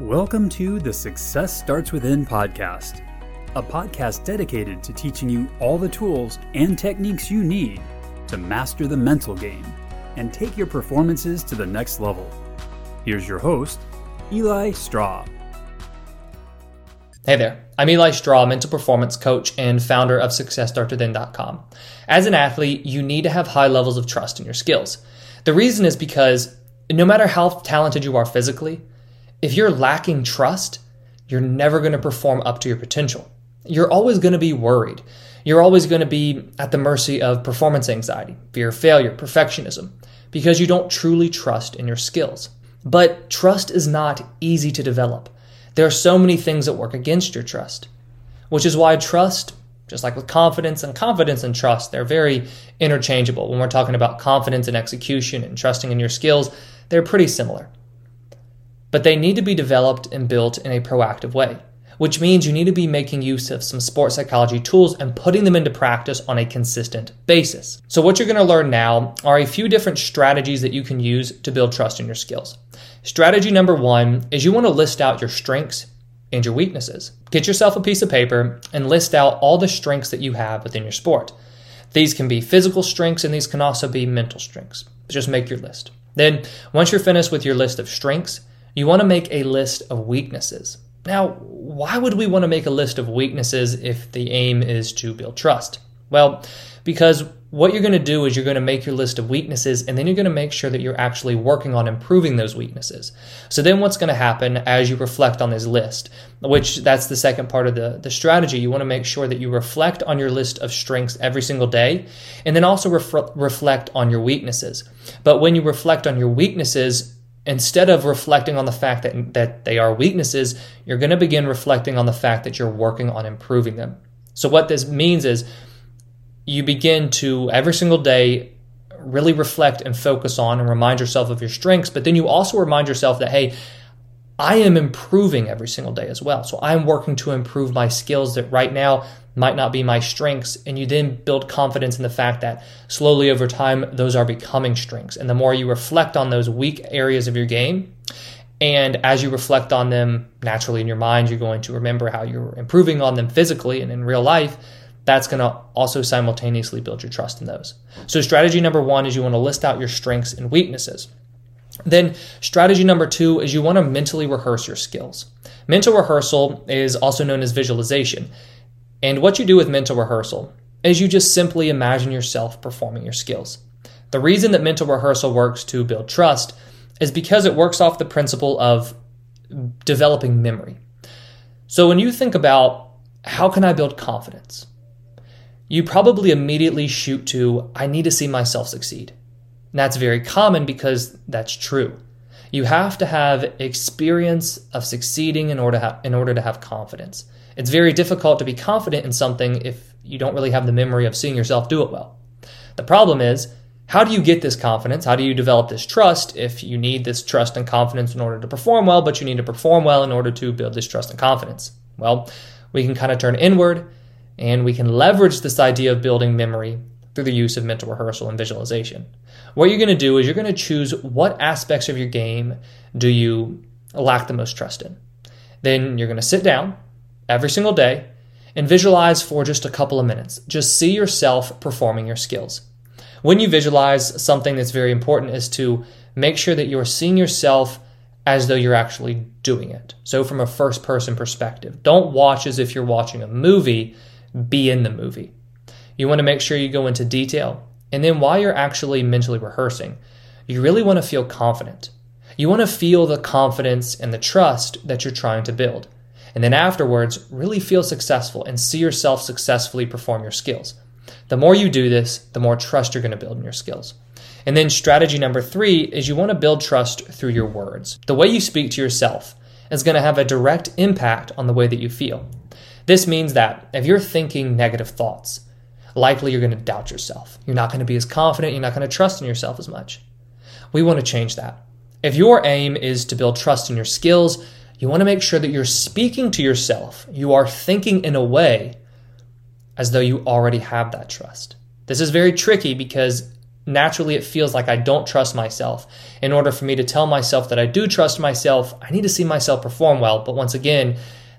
Welcome to the Success Starts Within podcast, a podcast dedicated to teaching you all the tools and techniques you need to master the mental game and take your performances to the next level. Here's your host, Eli Straw. Hey there, I'm Eli Straw, mental performance coach and founder of SuccessStartsWithin.com. As an athlete, you need to have high levels of trust in your skills. The reason is because no matter how talented you are physically, if you're lacking trust, you're never going to perform up to your potential. You're always going to be worried. You're always going to be at the mercy of performance anxiety, fear of failure, perfectionism, because you don't truly trust in your skills. But trust is not easy to develop. There are so many things that work against your trust, which is why trust, just like with confidence and confidence and trust, they're very interchangeable. When we're talking about confidence and execution and trusting in your skills, they're pretty similar but they need to be developed and built in a proactive way, which means you need to be making use of some sports psychology tools and putting them into practice on a consistent basis. So, what you're going to learn now are a few different strategies that you can use to build trust in your skills. Strategy number one is you want to list out your strengths and your weaknesses. Get yourself a piece of paper and list out all the strengths that you have within your sport. These can be physical strengths and these can also be mental strengths. Just make your list. Then, once you're finished with your list of strengths, you want to make a list of weaknesses. Now, why would we want to make a list of weaknesses if the aim is to build trust? Well, because what you're going to do is you're going to make your list of weaknesses and then you're going to make sure that you're actually working on improving those weaknesses. So then what's going to happen as you reflect on this list, which that's the second part of the, the strategy. You want to make sure that you reflect on your list of strengths every single day and then also ref- reflect on your weaknesses. But when you reflect on your weaknesses, instead of reflecting on the fact that, that they are weaknesses, you're going to begin reflecting on the fact that you're working on improving them. So, what this means is you begin to every single day really reflect and focus on and remind yourself of your strengths, but then you also remind yourself that, hey, I am improving every single day as well. So I'm working to improve my skills that right now might not be my strengths. And you then build confidence in the fact that slowly over time, those are becoming strengths. And the more you reflect on those weak areas of your game, and as you reflect on them naturally in your mind, you're going to remember how you're improving on them physically and in real life. That's going to also simultaneously build your trust in those. So, strategy number one is you want to list out your strengths and weaknesses. Then, strategy number two is you want to mentally rehearse your skills. Mental rehearsal is also known as visualization. And what you do with mental rehearsal is you just simply imagine yourself performing your skills. The reason that mental rehearsal works to build trust is because it works off the principle of developing memory. So when you think about how can I build confidence, you probably immediately shoot to I need to see myself succeed. And that's very common because that's true. You have to have experience of succeeding in order in order to have confidence. It's very difficult to be confident in something if you don't really have the memory of seeing yourself do it well. The problem is, how do you get this confidence? How do you develop this trust if you need this trust and confidence in order to perform well, but you need to perform well in order to build this trust and confidence? Well, we can kind of turn inward and we can leverage this idea of building memory through the use of mental rehearsal and visualization. What you're going to do is you're going to choose what aspects of your game do you lack the most trust in. Then you're going to sit down every single day and visualize for just a couple of minutes. Just see yourself performing your skills. When you visualize, something that's very important is to make sure that you're seeing yourself as though you're actually doing it. So, from a first person perspective, don't watch as if you're watching a movie, be in the movie. You want to make sure you go into detail. And then while you're actually mentally rehearsing, you really want to feel confident. You want to feel the confidence and the trust that you're trying to build. And then afterwards, really feel successful and see yourself successfully perform your skills. The more you do this, the more trust you're going to build in your skills. And then strategy number three is you want to build trust through your words. The way you speak to yourself is going to have a direct impact on the way that you feel. This means that if you're thinking negative thoughts, likely you're going to doubt yourself. You're not going to be as confident. You're not going to trust in yourself as much. We want to change that. If your aim is to build trust in your skills, you want to make sure that you're speaking to yourself. You are thinking in a way as though you already have that trust. This is very tricky because naturally it feels like I don't trust myself. In order for me to tell myself that I do trust myself, I need to see myself perform well. But once again,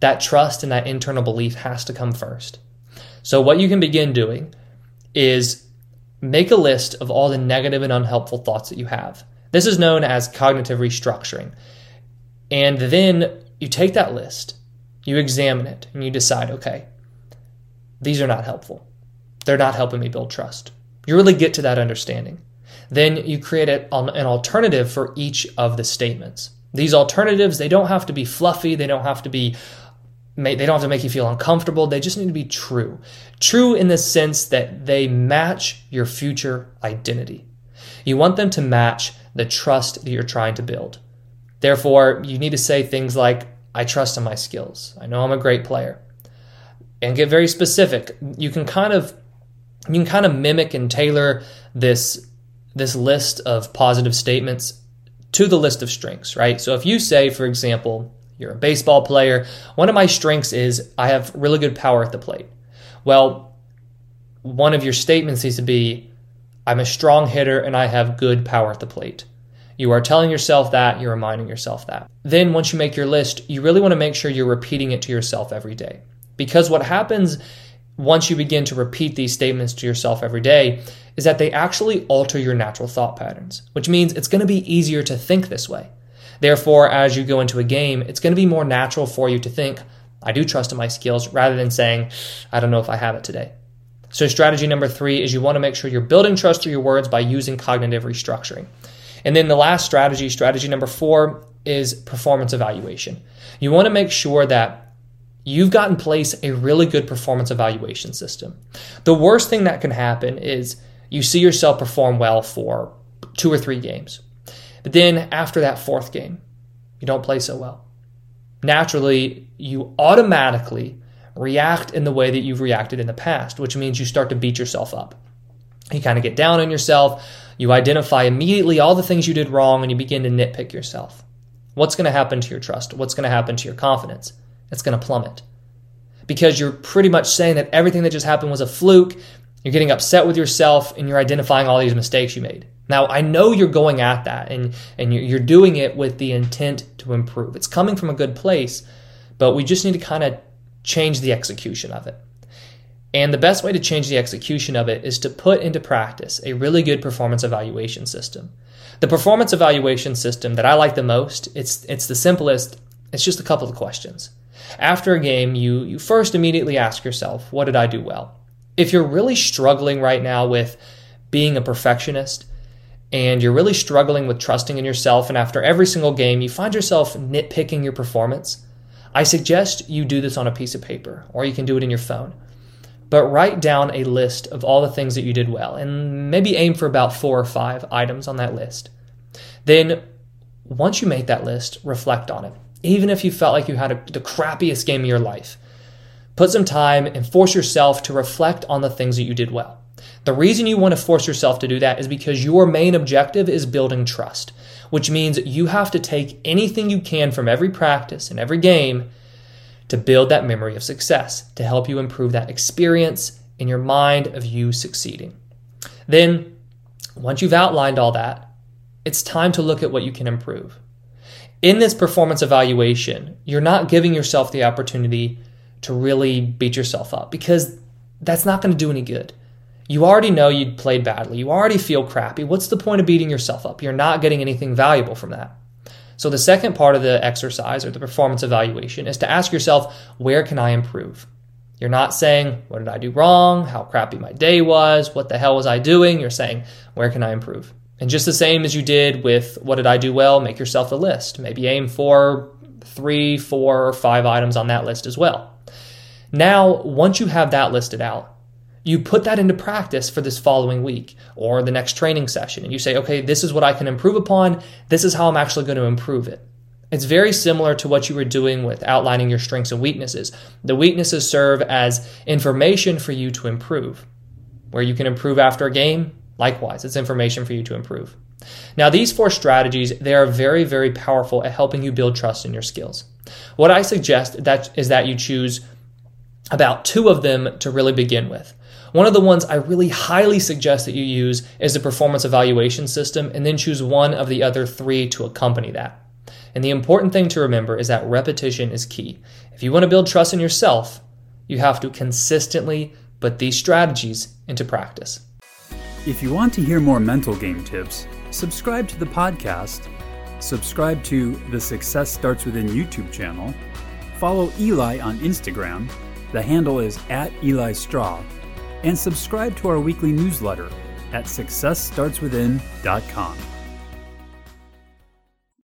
that trust and that internal belief has to come first. So, what you can begin doing is make a list of all the negative and unhelpful thoughts that you have. This is known as cognitive restructuring. And then you take that list, you examine it, and you decide okay, these are not helpful. They're not helping me build trust. You really get to that understanding. Then you create an alternative for each of the statements. These alternatives, they don't have to be fluffy, they don't have to be they don't have to make you feel uncomfortable. They just need to be true. True in the sense that they match your future identity. You want them to match the trust that you're trying to build. Therefore, you need to say things like, I trust in my skills. I know I'm a great player. And get very specific. You can kind of you can kind of mimic and tailor this this list of positive statements to the list of strengths, right? So if you say, for example, you're a baseball player, one of my strengths is I have really good power at the plate. Well, one of your statements needs to be, I'm a strong hitter and I have good power at the plate. You are telling yourself that, you're reminding yourself that. Then, once you make your list, you really want to make sure you're repeating it to yourself every day. Because what happens once you begin to repeat these statements to yourself every day is that they actually alter your natural thought patterns, which means it's going to be easier to think this way. Therefore, as you go into a game, it's going to be more natural for you to think, I do trust in my skills, rather than saying, I don't know if I have it today. So, strategy number three is you want to make sure you're building trust through your words by using cognitive restructuring. And then the last strategy, strategy number four, is performance evaluation. You want to make sure that you've got in place a really good performance evaluation system. The worst thing that can happen is you see yourself perform well for two or three games. But then after that fourth game, you don't play so well. Naturally, you automatically react in the way that you've reacted in the past, which means you start to beat yourself up. You kind of get down on yourself. You identify immediately all the things you did wrong and you begin to nitpick yourself. What's going to happen to your trust? What's going to happen to your confidence? It's going to plummet. Because you're pretty much saying that everything that just happened was a fluke. You're getting upset with yourself and you're identifying all these mistakes you made. Now, I know you're going at that and, and you're doing it with the intent to improve. It's coming from a good place, but we just need to kind of change the execution of it. And the best way to change the execution of it is to put into practice a really good performance evaluation system. The performance evaluation system that I like the most, it's it's the simplest. It's just a couple of questions. After a game, you you first immediately ask yourself, what did I do well? If you're really struggling right now with being a perfectionist and you're really struggling with trusting in yourself and after every single game you find yourself nitpicking your performance, I suggest you do this on a piece of paper or you can do it in your phone but write down a list of all the things that you did well and maybe aim for about four or five items on that list. Then, once you make that list, reflect on it. Even if you felt like you had a, the crappiest game of your life, put some time and force yourself to reflect on the things that you did well. The reason you want to force yourself to do that is because your main objective is building trust, which means you have to take anything you can from every practice and every game to build that memory of success, to help you improve that experience in your mind of you succeeding. Then, once you've outlined all that, it's time to look at what you can improve. In this performance evaluation, you're not giving yourself the opportunity to really beat yourself up because that's not going to do any good. You already know you played badly. You already feel crappy. What's the point of beating yourself up? You're not getting anything valuable from that. So the second part of the exercise or the performance evaluation is to ask yourself, where can I improve? You're not saying, what did I do wrong? How crappy my day was? What the hell was I doing? You're saying, where can I improve? And just the same as you did with what did I do well, make yourself a list. Maybe aim for three, four, or five items on that list as well. Now, once you have that listed out, you put that into practice for this following week or the next training session and you say, okay, this is what I can improve upon. This is how I'm actually going to improve it. It's very similar to what you were doing with outlining your strengths and weaknesses. The weaknesses serve as information for you to improve. Where you can improve after a game, likewise, it's information for you to improve. Now, these four strategies, they are very, very powerful at helping you build trust in your skills. What I suggest that is that you choose about two of them to really begin with. One of the ones I really highly suggest that you use is the performance evaluation system, and then choose one of the other three to accompany that. And the important thing to remember is that repetition is key. If you want to build trust in yourself, you have to consistently put these strategies into practice. If you want to hear more mental game tips, subscribe to the podcast, subscribe to the Success Starts Within YouTube channel, follow Eli on Instagram, the handle is at Eli Straw, and subscribe to our weekly newsletter at successstartswithin.com.